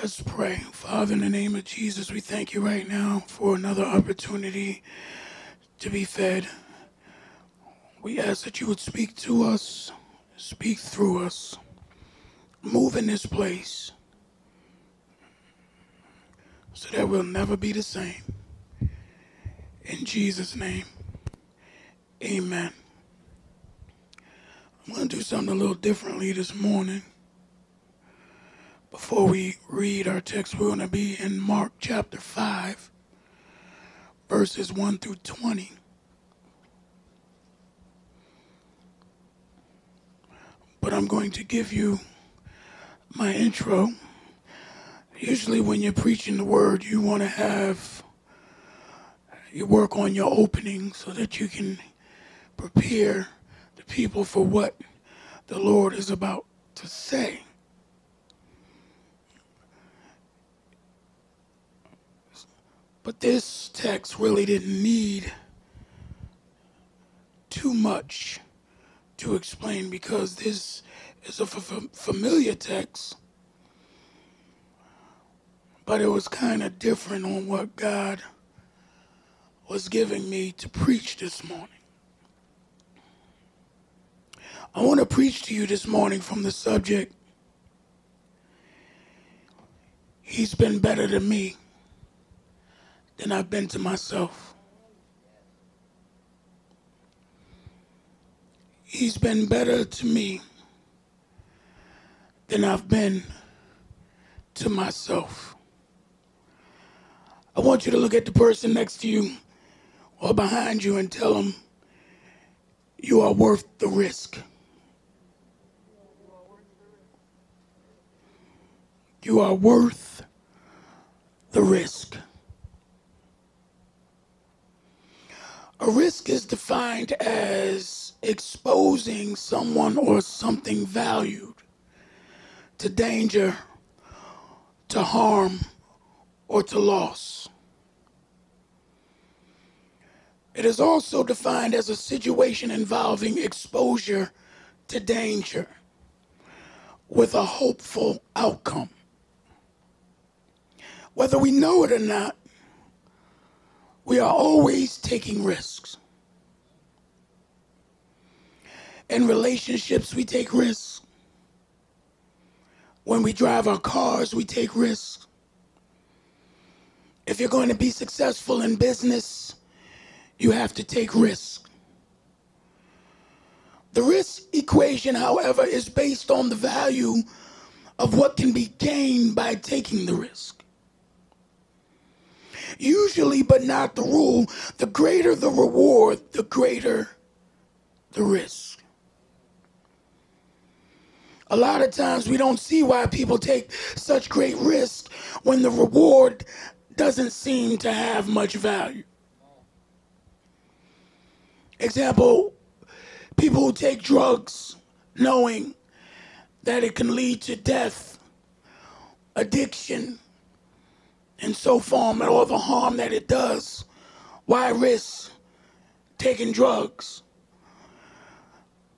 Let's pray. Father, in the name of Jesus, we thank you right now for another opportunity to be fed. We ask that you would speak to us, speak through us, move in this place so that we'll never be the same. In Jesus' name, amen. I'm going to do something a little differently this morning. Before we read our text, we're going to be in Mark chapter 5, verses 1 through 20. But I'm going to give you my intro. Usually, when you're preaching the word, you want to have you work on your opening so that you can prepare the people for what the Lord is about to say. But this text really didn't need too much to explain because this is a familiar text, but it was kind of different on what God was giving me to preach this morning. I want to preach to you this morning from the subject He's been better than me than I've been to myself. He's been better to me than I've been to myself. I want you to look at the person next to you or behind you and tell them you are worth the risk. You are worth the risk. A risk is defined as exposing someone or something valued to danger, to harm, or to loss. It is also defined as a situation involving exposure to danger with a hopeful outcome. Whether we know it or not, we are always taking risks. In relationships, we take risks. When we drive our cars, we take risks. If you're going to be successful in business, you have to take risks. The risk equation, however, is based on the value of what can be gained by taking the risk. Usually, but not the rule, the greater the reward, the greater the risk. A lot of times we don't see why people take such great risk when the reward doesn't seem to have much value. Example, people who take drugs knowing that it can lead to death, addiction, and so forth, and all the harm that it does. Why risk taking drugs?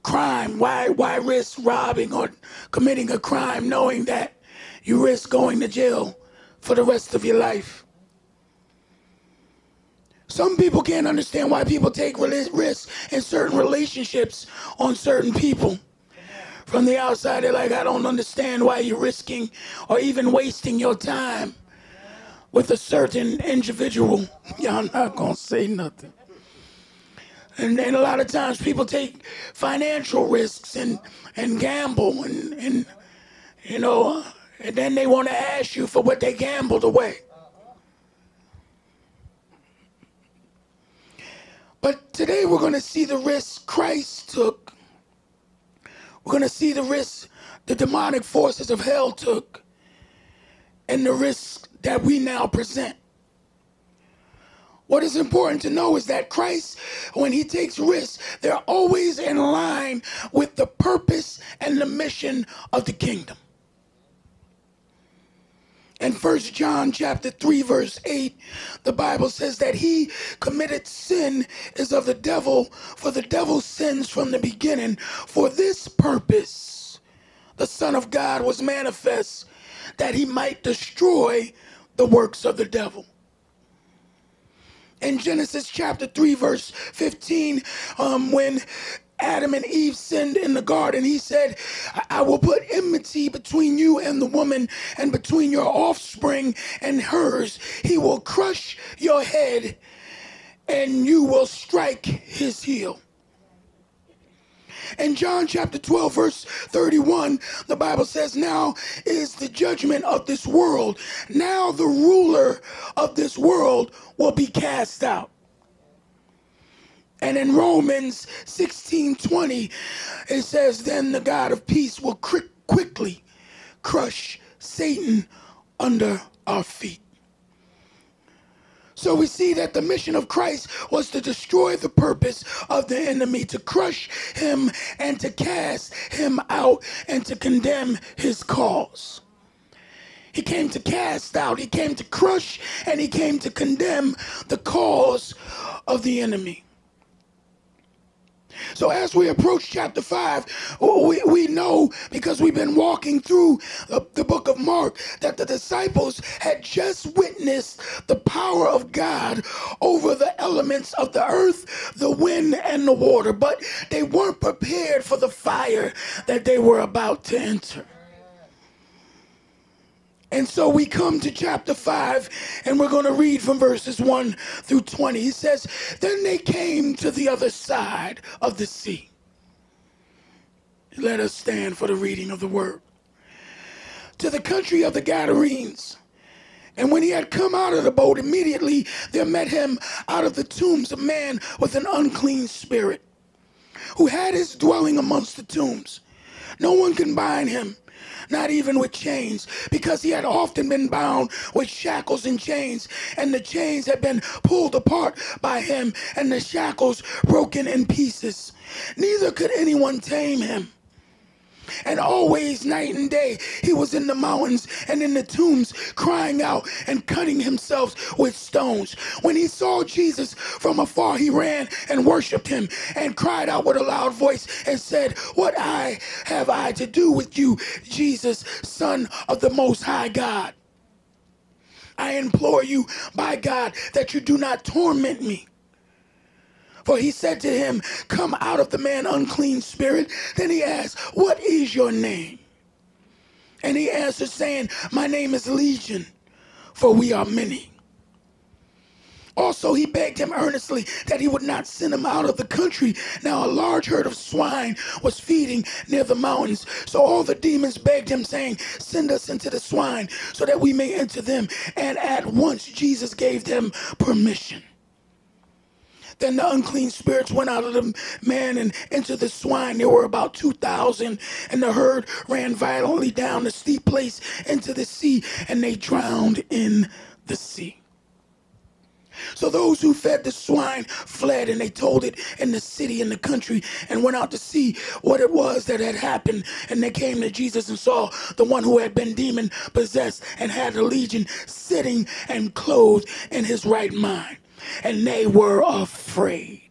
Crime, why why risk robbing or committing a crime knowing that you risk going to jail for the rest of your life? Some people can't understand why people take risks in certain relationships on certain people. From the outside, they're like, I don't understand why you're risking or even wasting your time with a certain individual. Y'all not gonna say nothing. And then a lot of times people take financial risks and, and gamble and, and you know, uh, and then they want to ask you for what they gambled away. But today we're going to see the risk Christ took. We're going to see the risk the demonic forces of hell took and the risks that we now present. What is important to know is that Christ, when he takes risks, they're always in line with the purpose and the mission of the kingdom. In 1 John chapter 3 verse 8, the Bible says that he committed sin is of the devil, for the devil sins from the beginning. For this purpose, the Son of God was manifest that he might destroy the works of the devil. In Genesis chapter 3, verse 15, um, when Adam and Eve sinned in the garden, he said, I will put enmity between you and the woman, and between your offspring and hers. He will crush your head, and you will strike his heel. In John chapter 12, verse 31, the Bible says, Now is the judgment of this world. Now the ruler of this world will be cast out. And in Romans 16 20, it says, Then the God of peace will quickly crush Satan under our feet. So we see that the mission of Christ was to destroy the purpose of the enemy, to crush him and to cast him out and to condemn his cause. He came to cast out, he came to crush, and he came to condemn the cause of the enemy. So as we approach chapter 5, we, we know because we've been walking through the, the book of Mark that the disciples had just witnessed the power of God over the elements of the earth, the wind, and the water, but they weren't prepared for the fire that they were about to enter. And so we come to chapter 5, and we're going to read from verses 1 through 20. He says, Then they came to the other side of the sea. Let us stand for the reading of the word. To the country of the Gadarenes. And when he had come out of the boat, immediately there met him out of the tombs a man with an unclean spirit, who had his dwelling amongst the tombs. No one can bind him not even with chains, because he had often been bound with shackles and chains, and the chains had been pulled apart by him, and the shackles broken in pieces. Neither could anyone tame him. And always, night and day, he was in the mountains and in the tombs, crying out and cutting himself with stones. When he saw Jesus from afar, he ran and worshiped him and cried out with a loud voice and said, What I have I to do with you, Jesus, Son of the Most High God? I implore you, by God, that you do not torment me. For he said to him, Come out of the man, unclean spirit. Then he asked, What is your name? And he answered, saying, My name is Legion, for we are many. Also, he begged him earnestly that he would not send him out of the country. Now, a large herd of swine was feeding near the mountains. So all the demons begged him, saying, Send us into the swine so that we may enter them. And at once Jesus gave them permission. Then the unclean spirits went out of the man and into the swine. There were about 2,000, and the herd ran violently down the steep place into the sea, and they drowned in the sea. So those who fed the swine fled and they told it in the city and the country and went out to see what it was that had happened. And they came to Jesus and saw the one who had been demon possessed and had a legion sitting and clothed in his right mind and they were afraid.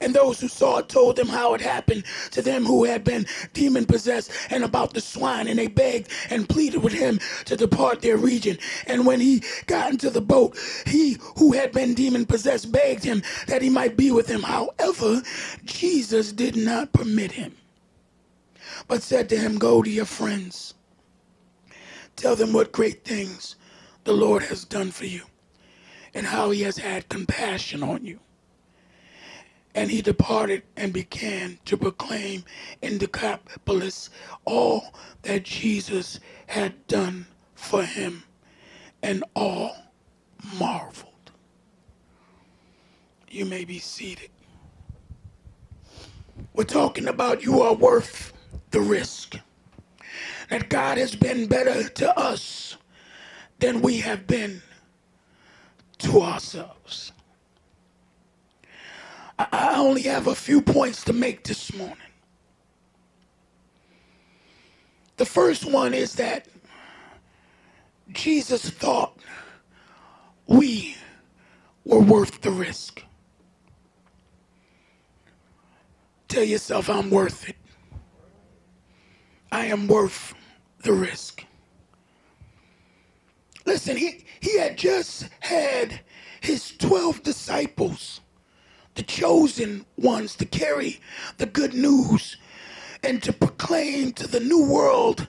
And those who saw it told them how it happened to them who had been demon possessed and about the swine. And they begged and pleaded with him to depart their region. And when he got into the boat, he who had been demon possessed begged him that he might be with him. However, Jesus did not permit him, but said to him, Go to your friends, tell them what great things the Lord has done for you and how he has had compassion on you. And he departed and began to proclaim in the Decapolis all that Jesus had done for him, and all marveled. You may be seated. We're talking about you are worth the risk. That God has been better to us than we have been to ourselves. I only have a few points to make this morning. The first one is that Jesus thought we were worth the risk. Tell yourself, I'm worth it. I am worth the risk. Listen, he, he had just had his 12 disciples, the chosen ones, to carry the good news and to proclaim to the new world,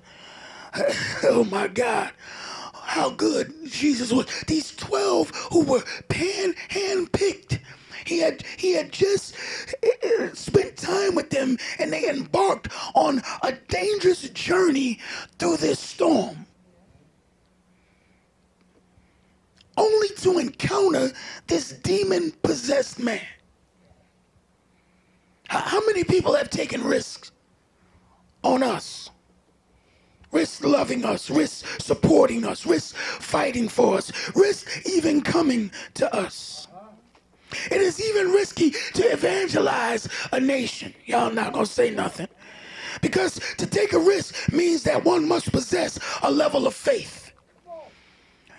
oh my God, how good Jesus was. These 12 who were pan hand-picked. He had he had just uh, spent time with them and they embarked on a dangerous journey through this storm. Only to encounter this demon possessed man. How many people have taken risks on us? risk loving us, risk supporting us, risk fighting for us, risk even coming to us. It is even risky to evangelize a nation. Y'all not gonna say nothing. Because to take a risk means that one must possess a level of faith.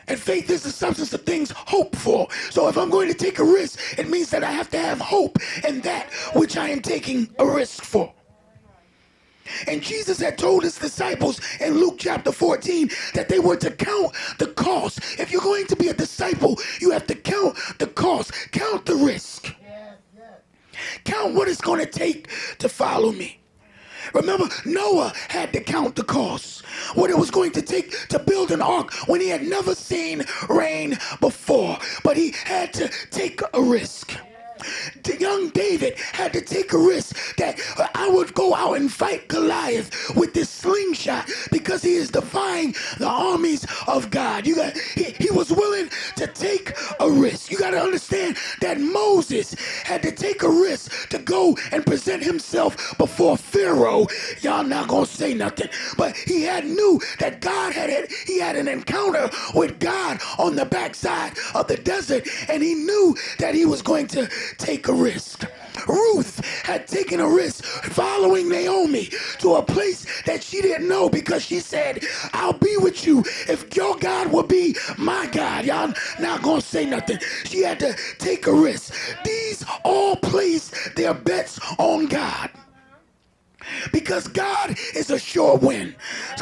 And faith is the substance of things hoped for. So if I'm going to take a risk, it means that I have to have hope in that which I am taking a risk for. And Jesus had told his disciples in Luke chapter 14 that they were to count the cost. If you're going to be a disciple, you have to count the cost, count the risk, count what it's going to take to follow me. Remember, Noah had to count the cost, what it was going to take to build an ark when he had never seen rain before, but he had to take a risk young David had to take a risk that uh, I would go out and fight Goliath with this slingshot because he is defying the armies of God. You got he, he was willing to take a risk. You got to understand that Moses had to take a risk to go and present himself before Pharaoh. Y'all not gonna say nothing, but he had knew that God had, had he had an encounter with God on the backside of the desert, and he knew that he was going to take a risk. Ruth had taken a risk following Naomi to a place that she didn't know because she said, I'll be with you if your God will be my God. Y'all not gonna say nothing. She had to take a risk. These all placed their bets on God because God is a sure win.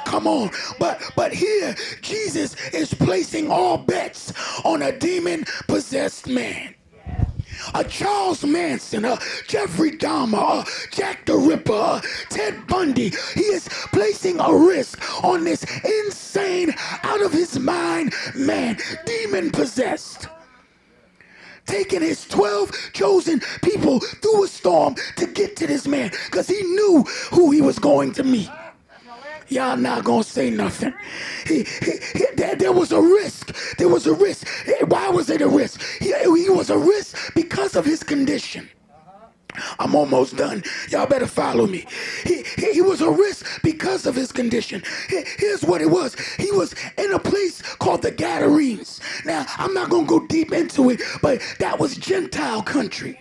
Come on. But but here Jesus is placing all bets on a demon possessed man a Charles Manson, a Jeffrey Dahmer, a Jack the Ripper, Ted Bundy. He is placing a risk on this insane, out of his mind man, demon possessed. Taking his 12 chosen people through a storm to get to this man because he knew who he was going to meet. Y'all not gonna say nothing. He, he, he, there, there, was a risk. There was a risk. Why was it a risk? He, he was a risk because of his condition. Uh-huh. I'm almost done. Y'all better follow me. He, he, he, was a risk because of his condition. Here's what it was. He was in a place called the Gadarenes. Now, I'm not going to go deep into it, but that was Gentile country.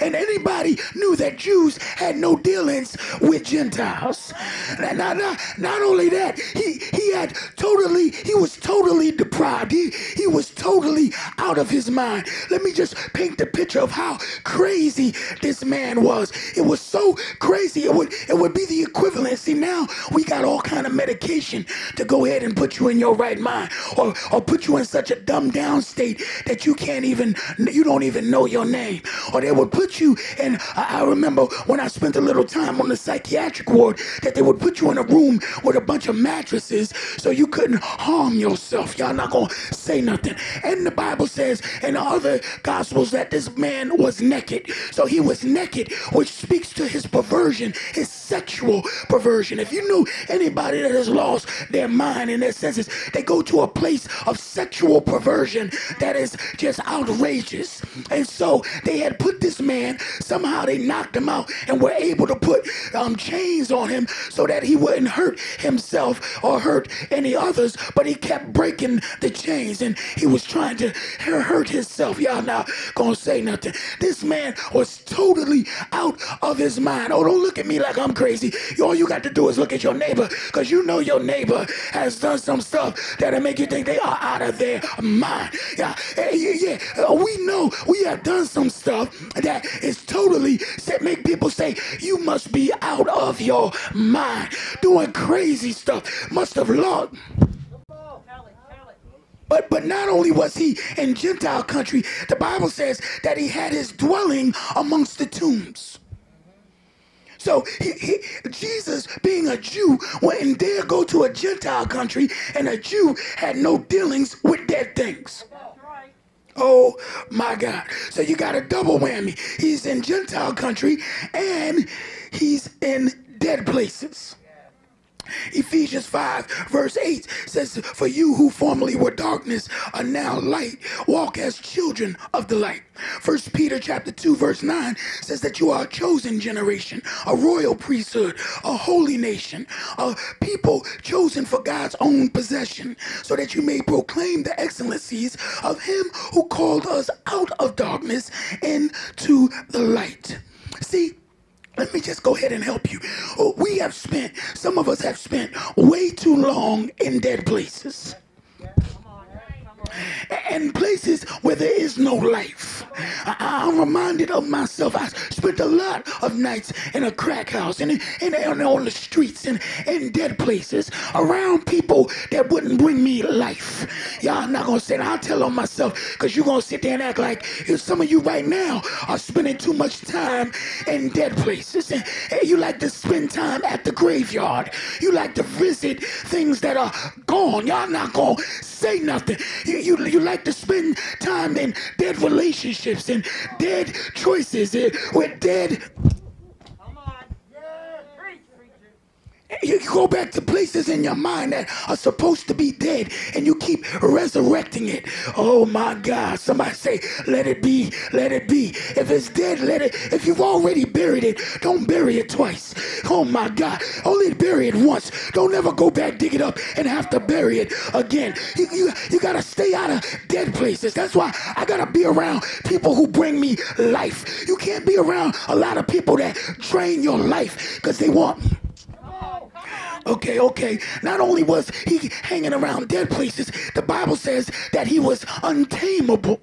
And anybody knew that Jews had no dealings with Gentiles. Not, not, not only that, he, he had totally, he was totally deprived. He, he was totally out of his mind. Let me just paint the picture of how crazy this man was. It was so crazy, it would, it would be the equivalent. See, now we got all kind of medication to go ahead and put you in your right mind or, or put you in such a dumbed down state that you can't even, you don't even know your name. Or they would put you in. I, I remember when I spent a little time on the psychiatric ward that they would put you in a room with a bunch of mattresses so you couldn't harm yourself. Y'all not gonna say nothing. And the Bible says in other gospels that this man was naked. So he was naked, which speaks to his perversion, his sexual perversion. If you knew anybody that has lost their mind and their senses, they go to a place of sexual perversion that is just outrageous. And so they had put this man, somehow they knocked him out and were able to put um, chains on him so that he wouldn't hurt himself or hurt any others. But he kept breaking the chains and he was trying to hurt himself. Y'all not gonna say nothing. This man was totally out of his mind. Oh, don't look at me like I'm crazy. All you got to do is look at your neighbor because you know your neighbor has done some stuff that'll make you think they are out of their mind. Yeah, yeah, yeah. We know we have done some stuff that is totally make people say you must be out of your mind, doing crazy stuff. Must have lost. But but not only was he in Gentile country, the Bible says that he had his dwelling amongst the tombs. So he, he, Jesus, being a Jew, went and dare go to a Gentile country, and a Jew had no dealings with dead things. Oh my God. So you got a double whammy. He's in Gentile country and he's in dead places. Ephesians 5, verse 8 says, For you who formerly were darkness are now light. Walk as children of the light. First Peter chapter 2, verse 9 says that you are a chosen generation, a royal priesthood, a holy nation, a people chosen for God's own possession, so that you may proclaim the excellencies of him who called us out of darkness into the light. See, let me just go ahead and help you. Oh, we have spent, some of us have spent way too long in dead places and places where there is no life. I, am reminded of myself. I spent a lot of nights in a crack house and, and, and on the streets and in dead places around people that wouldn't bring me life. Y'all not gonna say I'll tell on myself because you're gonna sit there and act like if some of you right now are spending too much time in dead places. And, and you like to spend time at the graveyard. You like to visit things that are gone. Y'all not gonna say nothing. You, you, like to spend time in dead relationships and dead choices eh, with dead You go back to places in your mind that are supposed to be dead and you keep resurrecting it. Oh my God. Somebody say, let it be, let it be. If it's dead, let it. If you've already buried it, don't bury it twice. Oh my God. Only bury it once. Don't ever go back, dig it up, and have to bury it again. You, you, you got to stay out of dead places. That's why I got to be around people who bring me life. You can't be around a lot of people that drain your life because they want Okay, okay. Not only was he hanging around dead places, the Bible says that he was untamable.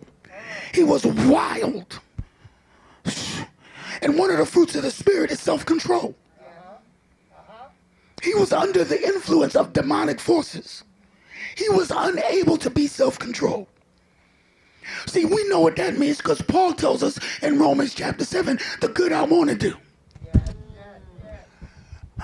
He was wild. And one of the fruits of the Spirit is self control. He was under the influence of demonic forces. He was unable to be self controlled. See, we know what that means because Paul tells us in Romans chapter 7 the good I want to do.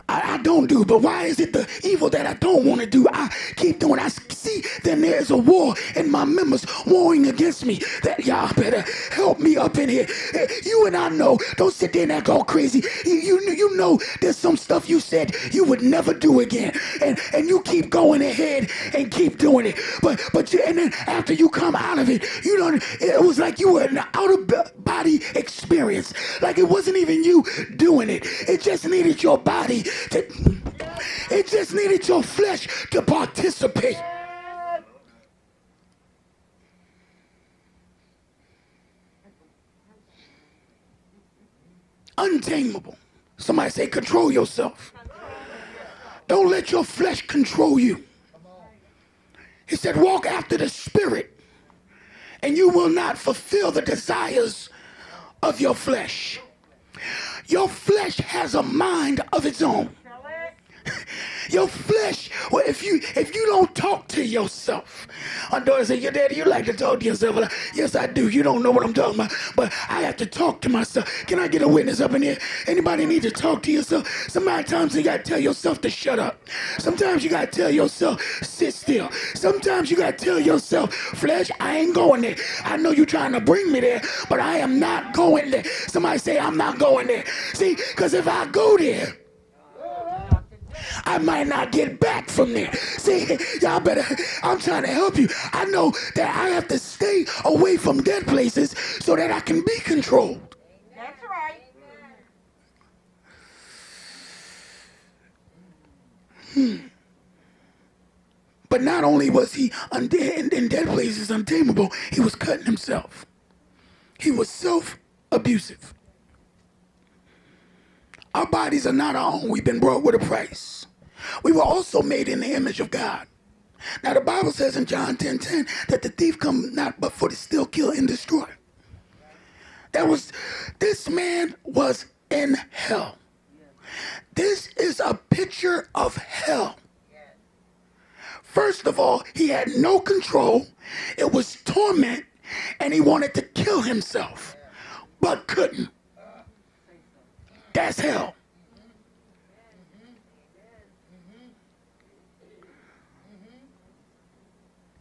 I, I, don't do. But why is it the evil that I don't want to do? I keep doing. I see then there's a war and my members warring against me. That y'all better help me up in here. Eh, you and I know. Don't sit there and all crazy. You, you, you know there's some stuff you said you would never do again. And and you keep going ahead and keep doing it. But but you, and then after you come out of it, you don't it was like you were an out of body experience. Like it wasn't even you doing it. It just needed your body it just needed your flesh to participate. Untamable. Somebody say, control yourself. Don't let your flesh control you. He said, walk after the spirit, and you will not fulfill the desires of your flesh. Your flesh has a mind of its own. Your flesh, well, if you if you don't talk to yourself, my daughter said, Your daddy, you like to talk to yourself. Yes, I do. You don't know what I'm talking about, but I have to talk to myself. Can I get a witness up in here? Anybody need to talk to yourself? Sometimes you gotta tell yourself to shut up. Sometimes you gotta tell yourself, sit still. Sometimes you gotta tell yourself, flesh, I ain't going there. I know you're trying to bring me there, but I am not going there. Somebody say, I'm not going there. See, because if I go there, I might not get back from there. See, y'all better, I'm trying to help you. I know that I have to stay away from dead places so that I can be controlled. That's right. Hmm. But not only was he undead, in dead places untamable, he was cutting himself. He was self abusive. Our bodies are not our own. We've been brought with a price. We were also made in the image of God. Now the Bible says in John 10 10 that the thief come not but for to steal, kill, and destroy. That was, this man was in hell. This is a picture of hell. First of all, he had no control. It was torment, and he wanted to kill himself, but couldn't. That's hell.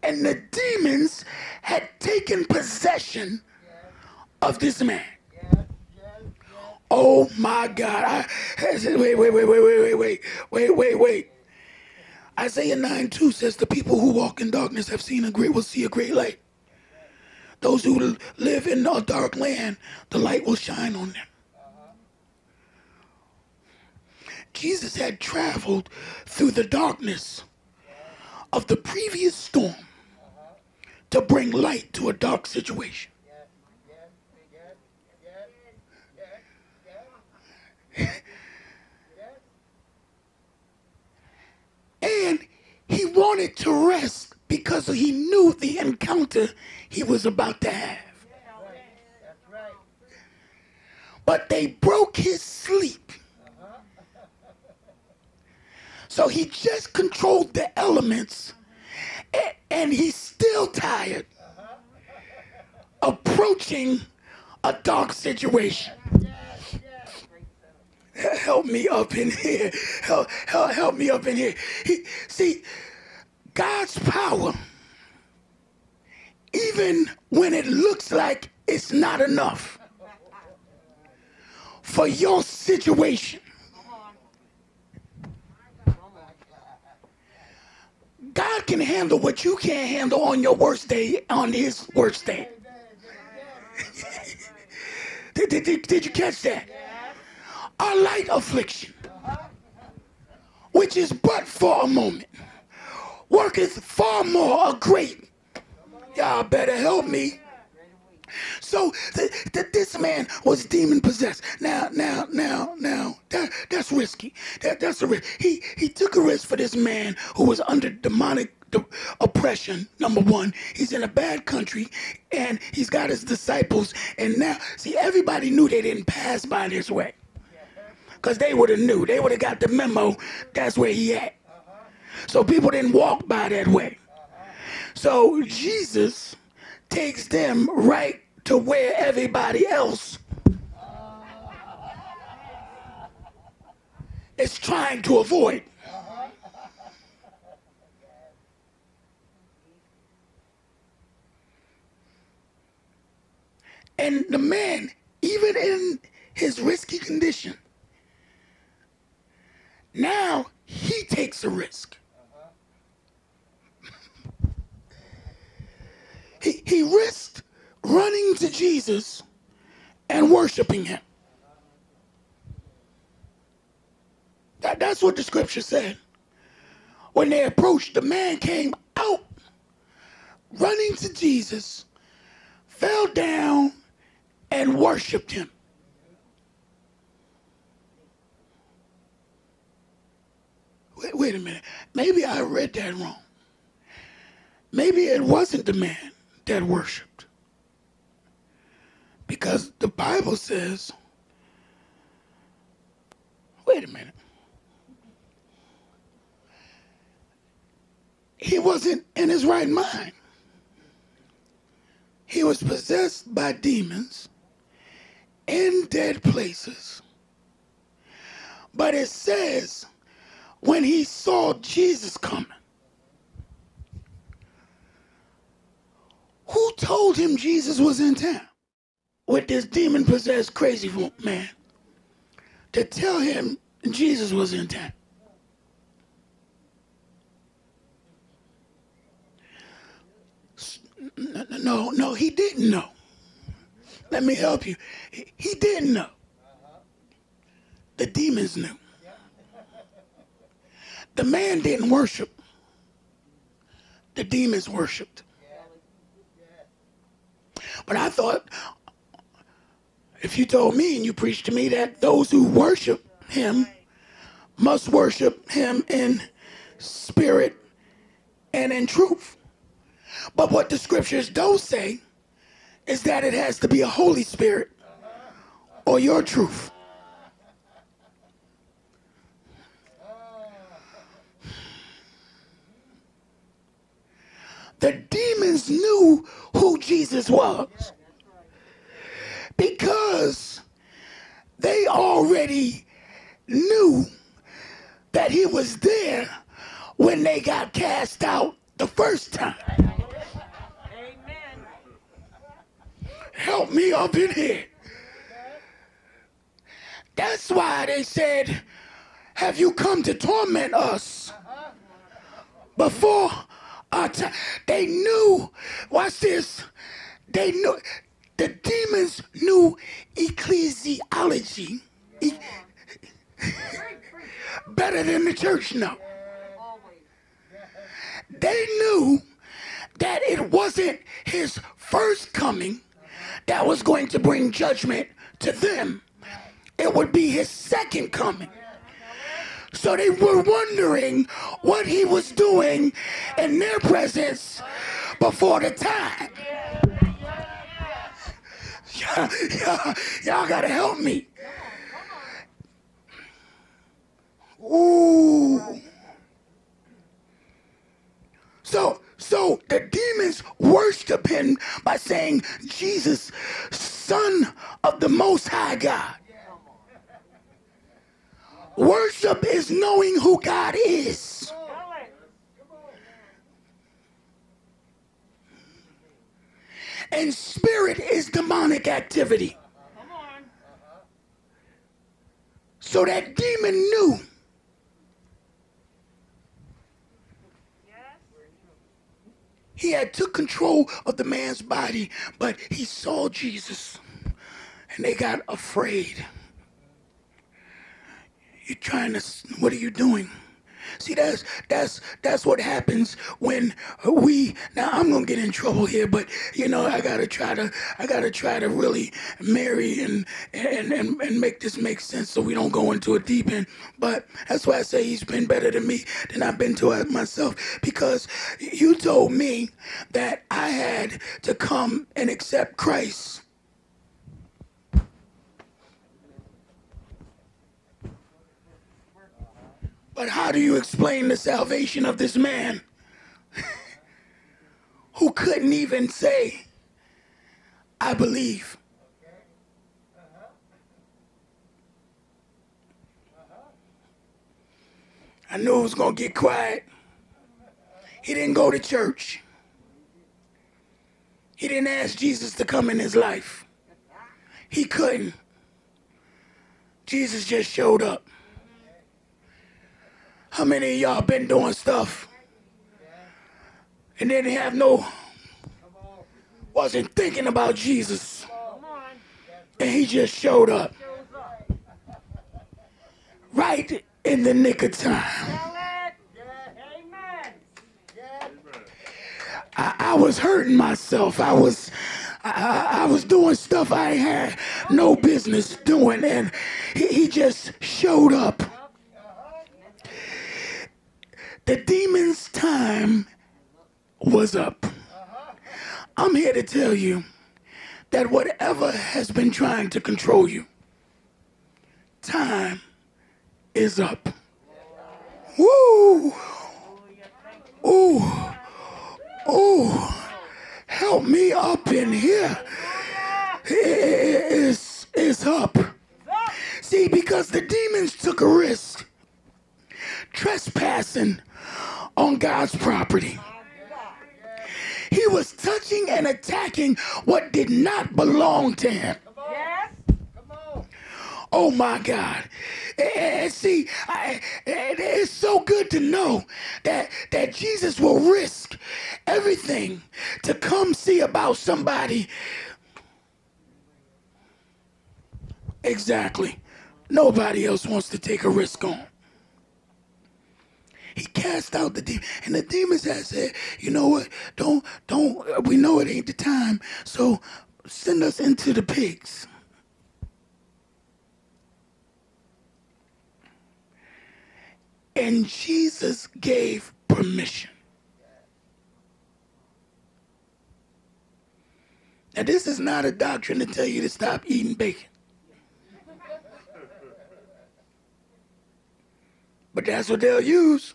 And the demons had taken possession of this man. Oh my God. I, wait, wait, wait, wait, wait, wait, wait, wait, wait, wait. Isaiah 9 2 says, The people who walk in darkness have seen a great, will see a great light. Those who live in a dark land, the light will shine on them. Jesus had traveled through the darkness of the previous storm to bring light to a dark situation. and he wanted to rest because he knew the encounter he was about to have. But they broke his sleep. So he just controlled the elements and he's still tired approaching a dark situation. Help me up in here. Help, help, help me up in here. He, see, God's power, even when it looks like it's not enough for your situation, God can handle what you can't handle on your worst day, on his worst day. did, did, did, did, you catch that? A light affliction, which is but for a moment, worketh far more a great. Y'all better help me. So that this man was demon possessed. Now, now, now, now, that, that's risky. That, that's a risk. He, he took a risk for this man who was under demonic oppression number one he's in a bad country and he's got his disciples and now see everybody knew they didn't pass by this way because they would have knew they would have got the memo that's where he at so people didn't walk by that way so jesus takes them right to where everybody else is trying to avoid. And the man, even in his risky condition, now he takes a risk. he, he risked running to Jesus and worshiping him. That, that's what the scripture said. When they approached, the man came out running to Jesus, fell down, and worshiped him. Wait, wait a minute. Maybe I read that wrong. Maybe it wasn't the man that worshiped. Because the Bible says, wait a minute. He wasn't in his right mind. He was possessed by demons in dead places. But it says when he saw Jesus coming, who told him Jesus was in town? With this demon possessed crazy man to tell him Jesus was in town. No, no, he didn't know. Let me help you. He didn't know. The demons knew. The man didn't worship. The demons worshiped. But I thought if you told me and you preached to me that those who worship him must worship him in spirit and in truth. But what the scriptures don't say is that it has to be a Holy Spirit or your truth. The demons knew who Jesus was because they already knew that he was there when they got cast out the first time. Amen. Help me up in here. That's why they said, Have you come to torment us? Before our time. They knew, watch this, they knew, the demons knew ecclesiology e- better than the church know. They knew that it wasn't his first coming that was going to bring judgment to them it would be his second coming. So they were wondering what he was doing in their presence before the time. Y'all, y'all, y'all gotta help me. Ooh. So, so the demons worship him by saying, Jesus, Son of the Most High God. Worship is knowing who God is. And spirit is demonic activity. So that demon knew. He had took control of the man's body, but he saw Jesus and they got afraid. You're trying to, what are you doing? See, that's that's that's what happens when we. Now I'm gonna get in trouble here, but you know I gotta try to I gotta try to really marry and and and, and make this make sense so we don't go into a deep end. But that's why I say he's been better to me than I've been to myself because you told me that I had to come and accept Christ But how do you explain the salvation of this man who couldn't even say, I believe? I knew it was going to get quiet. He didn't go to church. He didn't ask Jesus to come in his life. He couldn't. Jesus just showed up. How many of y'all been doing stuff and didn't have no, wasn't thinking about Jesus, and he just showed up right in the nick of time. I, I was hurting myself. I was. I, I, was doing stuff I had no business doing, and he, he just showed up. The demon's time was up. I'm here to tell you that whatever has been trying to control you, time is up. Woo! Ooh! Ooh! Help me up in here. It's, it's up. See, because the demons took a risk trespassing on God's property. He was touching and attacking what did not belong to him. Oh my God. And see, I, it's so good to know that, that Jesus will risk everything to come see about somebody. Exactly. Nobody else wants to take a risk on. He cast out the demon. And the demons had said, you know what? Don't, don't, uh, we know it ain't the time. So send us into the pigs. And Jesus gave permission. Now, this is not a doctrine to tell you to stop eating bacon. But that's what they'll use.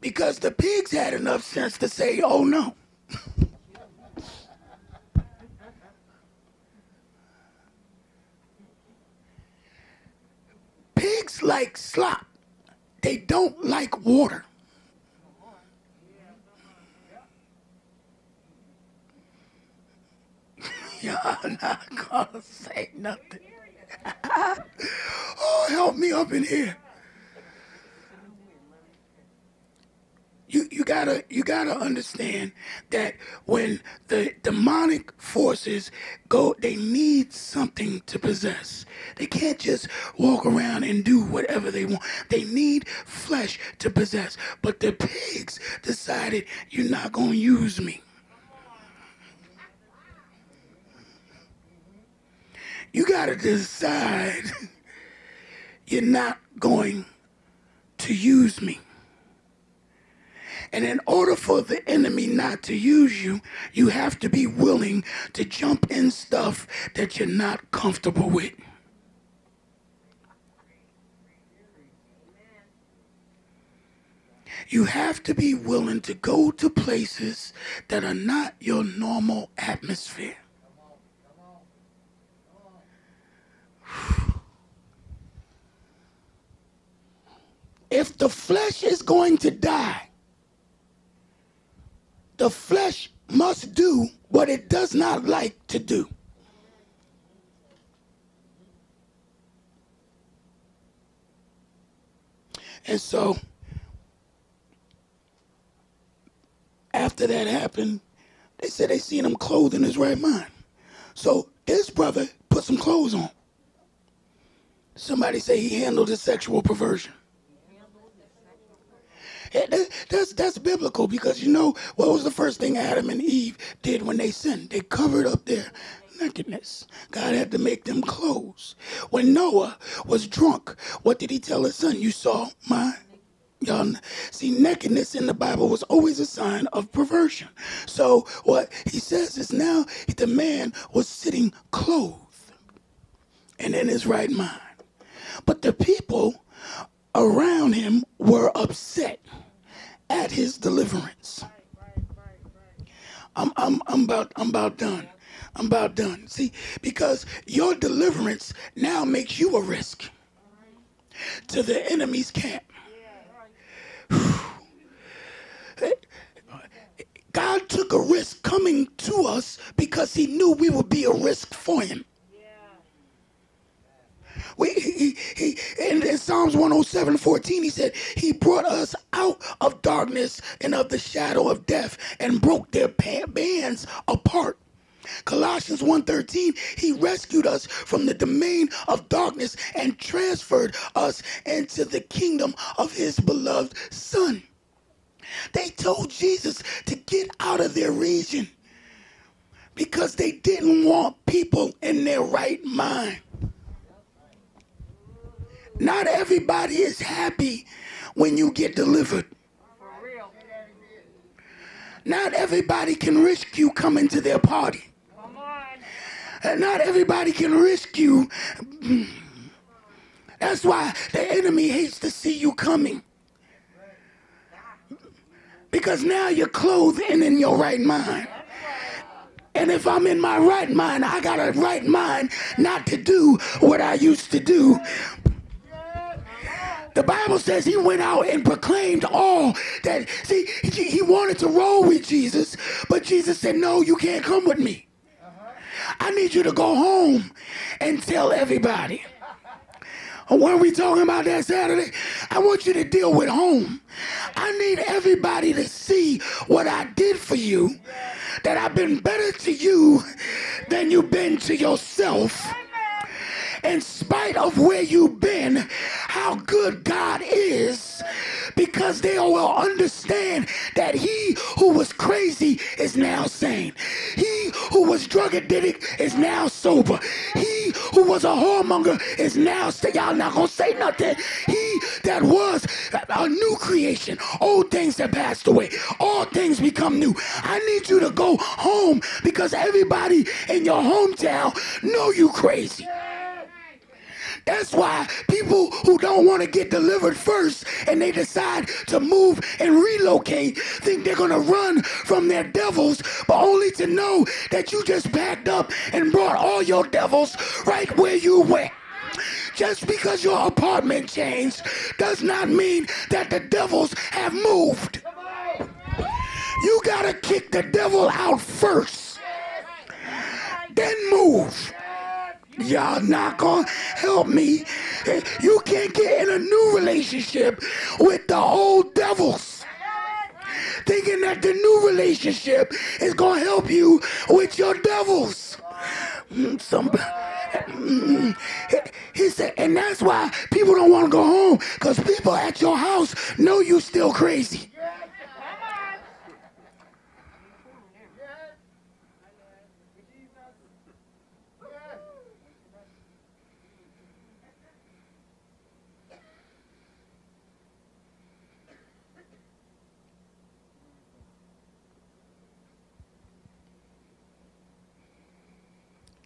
Because the pigs had enough sense to say, oh no. pigs like slop. They don't like water. Y'all not gonna say nothing. oh, help me up in here. You, gotta you gotta understand that when the demonic forces go they need something to possess. They can't just walk around and do whatever they want. They need flesh to possess. But the pigs decided you're not gonna use me. You got to decide you're not going to use me. And in order for the enemy not to use you, you have to be willing to jump in stuff that you're not comfortable with. You have to be willing to go to places that are not your normal atmosphere. if the flesh is going to die, the flesh must do what it does not like to do. And so, after that happened, they said they seen him clothed in his right mind. So his brother put some clothes on. Somebody say he handled his sexual perversion. That's that's biblical because you know what was the first thing Adam and Eve did when they sinned? They covered up their nakedness. God had to make them clothes. When Noah was drunk, what did he tell his son? You saw my Y'all see, nakedness in the Bible was always a sign of perversion. So what he says is now the man was sitting clothed and in his right mind. But the people around him were upset at his deliverance. I'm, I'm, I'm, about, I'm about done. I'm about done. See, because your deliverance now makes you a risk to the enemy's camp. God took a risk coming to us because he knew we would be a risk for him. We, he, he, in, Psalms 107 14, he said, He brought us out of darkness and of the shadow of death and broke their bands apart. Colossians 1:13 he rescued us from the domain of darkness and transferred us into the kingdom of his beloved son. They told Jesus to get out of their region because they didn't want people in their right mind. Not everybody is happy when you get delivered. Not everybody can risk you coming to their party. And not everybody can risk you. That's why the enemy hates to see you coming. Because now you're clothed and in your right mind. And if I'm in my right mind, I got a right mind not to do what I used to do, the Bible says he went out and proclaimed all that. See, he wanted to roll with Jesus, but Jesus said, No, you can't come with me. I need you to go home and tell everybody. Are we talking about that Saturday? I want you to deal with home. I need everybody to see what I did for you, that I've been better to you than you've been to yourself in spite of where you've been, how good God is, because they will understand that he who was crazy is now sane. He who was drug addicted is now sober. He who was a whoremonger is now, say, y'all not gonna say nothing. He that was a new creation, old things that passed away, all things become new. I need you to go home because everybody in your hometown know you crazy. That's why people who don't want to get delivered first and they decide to move and relocate think they're going to run from their devils, but only to know that you just backed up and brought all your devils right where you went. Just because your apartment changed does not mean that the devils have moved. You gotta kick the devil out first, then move. Y'all not gonna help me. You can't get in a new relationship with the old devils. Thinking that the new relationship is gonna help you with your devils. Mm, Somebody. Mm, he said, and that's why people don't want to go home because people at your house know you still crazy.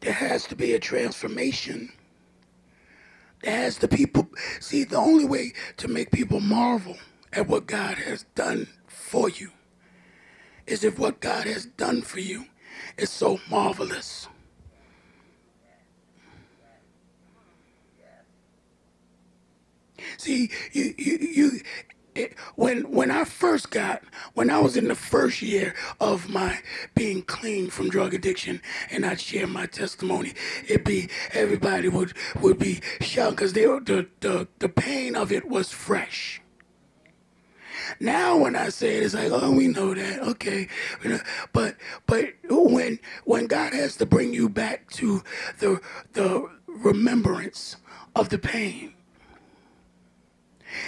There has to be a transformation. There has to people see the only way to make people marvel at what God has done for you is if what God has done for you is so marvelous. See, you you you it, when when I first got when I was in the first year of my being clean from drug addiction and I'd share my testimony, it'd be everybody would would be shocked because the, the the pain of it was fresh. Now when I say it, it's like, oh, we know that, okay. But but when when God has to bring you back to the the remembrance of the pain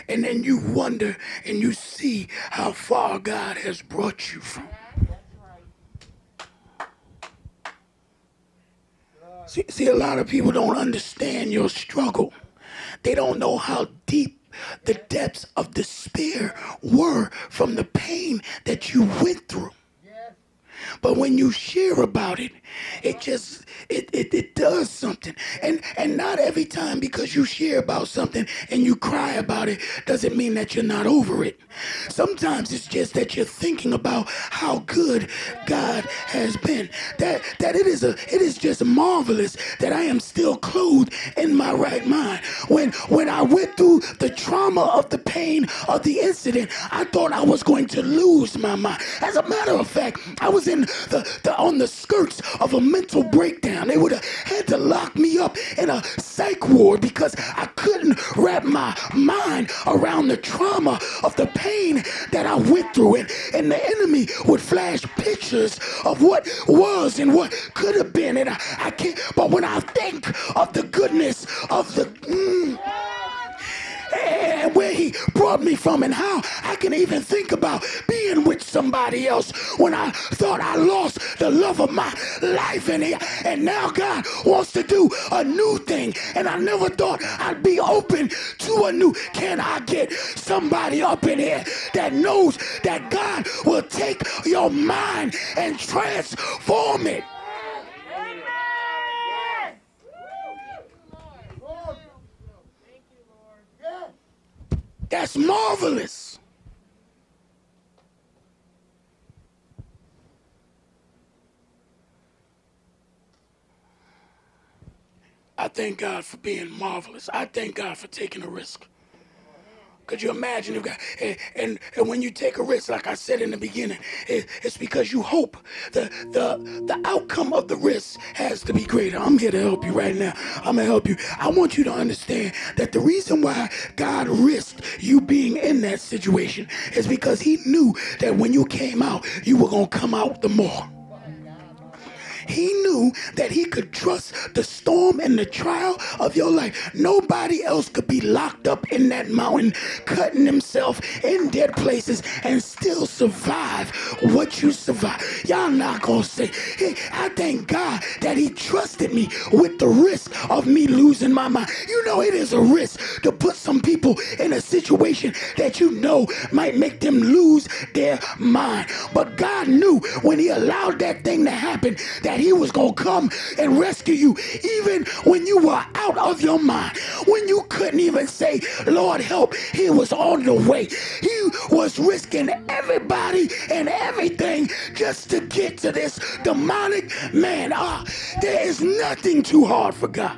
and then you wonder and you see how far God has brought you from. See, see, a lot of people don't understand your struggle. They don't know how deep the depths of despair were from the pain that you went through. But when you share about it, it just it, it, it does something. And and not every time because you share about something and you cry about it doesn't mean that you're not over it. Sometimes it's just that you're thinking about how good God has been. That that it is a it is just marvelous that I am still clothed in my right mind. When when I went through the trauma of the pain of the incident, I thought I was going to lose my mind. As a matter of fact, I was in the, the on the skirts of a mental breakdown. They would have had to lock me up in a psych ward because I couldn't wrap my mind around the trauma of the pain that I went through. And, and the enemy would flash pictures of what was and what could have been. And I, I can't, but when I think of the goodness of the. Mm, and where he brought me from and how I can even think about being with somebody else when I thought I lost the love of my life and, he, and now God wants to do a new thing. And I never thought I'd be open to a new can I get somebody up in here that knows that God will take your mind and transform it That's marvelous. I thank God for being marvelous. I thank God for taking a risk. Could you imagine if God, and, and, and, when you take a risk, like I said in the beginning, it, it's because you hope the, the, the outcome of the risk has to be greater. I'm here to help you right now. I'm going to help you. I want you to understand that the reason why God risked you being in that situation is because he knew that when you came out, you were going to come out the more. He knew that he could trust the storm and the trial of your life. Nobody else could be locked up in that mountain, cutting himself in dead places and still survive what you survive. Y'all not gonna say, hey, I thank God that he trusted me with the risk of me losing my mind. You know, it is a risk to put some people in a situation that you know might make them lose their mind. But God knew when he allowed that thing to happen that that he was going to come and rescue you even when you were out of your mind, when you couldn't even say, Lord, help. He was on the way. He was risking everybody and everything just to get to this demonic man. Ah, there is nothing too hard for God.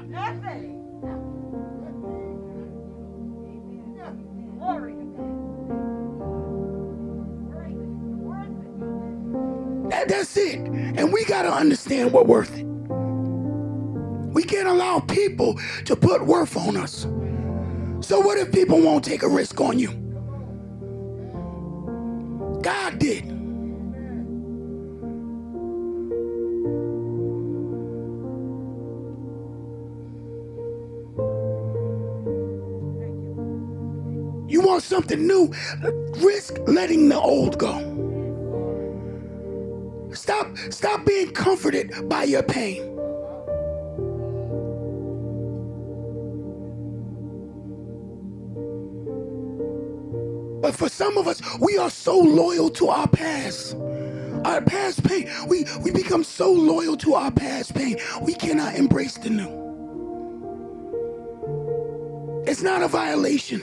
That, that's it. And we got to understand what worth it. We can't allow people to put worth on us. So what if people won't take a risk on you? God did. You want something new? Risk letting the old go. Stop, being comforted by your pain. But for some of us, we are so loyal to our past. Our past pain. We, we become so loyal to our past pain, we cannot embrace the new. It's not a violation.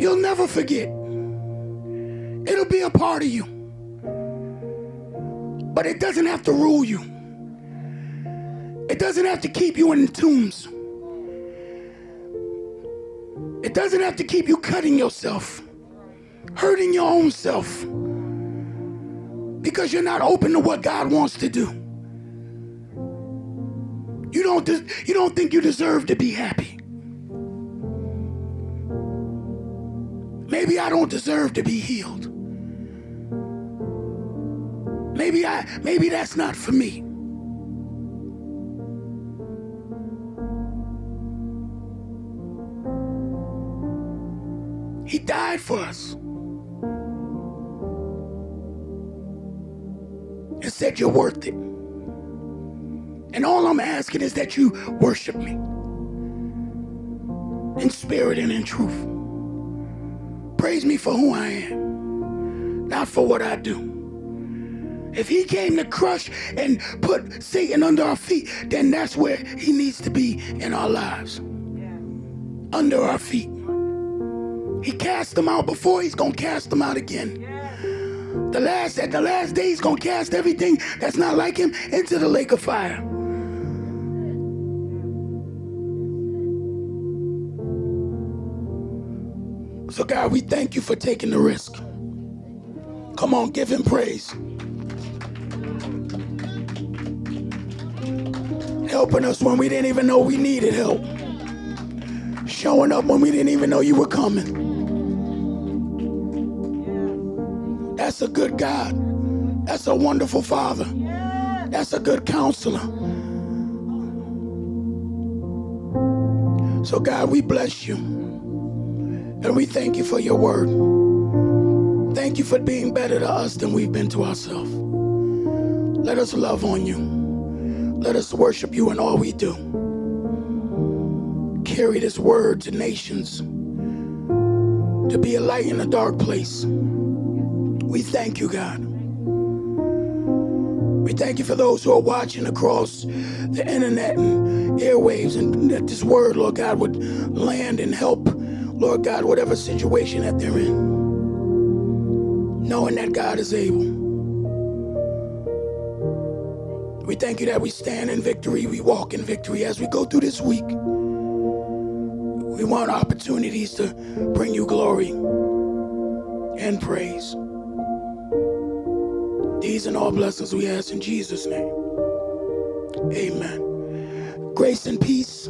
You'll never forget. It'll be a part of you. But it doesn't have to rule you. It doesn't have to keep you in tombs. It doesn't have to keep you cutting yourself, hurting your own self, because you're not open to what God wants to do. You don't, you don't think you deserve to be happy. Maybe I don't deserve to be healed. Maybe I maybe that's not for me. He died for us. And said you're worth it. And all I'm asking is that you worship me in spirit and in truth. Praise me for who I am, not for what I do. If he came to crush and put Satan under our feet, then that's where he needs to be in our lives. Under our feet. He cast them out before, he's gonna cast them out again. The last at the last day, he's gonna cast everything that's not like him into the lake of fire. So God, we thank you for taking the risk. Come on, give him praise. Helping us when we didn't even know we needed help. Showing up when we didn't even know you were coming. That's a good God. That's a wonderful Father. That's a good counselor. So, God, we bless you. And we thank you for your word. Thank you for being better to us than we've been to ourselves. Let us love on you. Let us worship you in all we do. Carry this word to nations to be a light in a dark place. We thank you, God. We thank you for those who are watching across the internet and airwaves, and that this word, Lord God, would land and help, Lord God, whatever situation that they're in. Knowing that God is able. Thank you that we stand in victory, we walk in victory as we go through this week. We want opportunities to bring you glory and praise. These and all blessings we ask in Jesus' name. Amen. Grace and peace.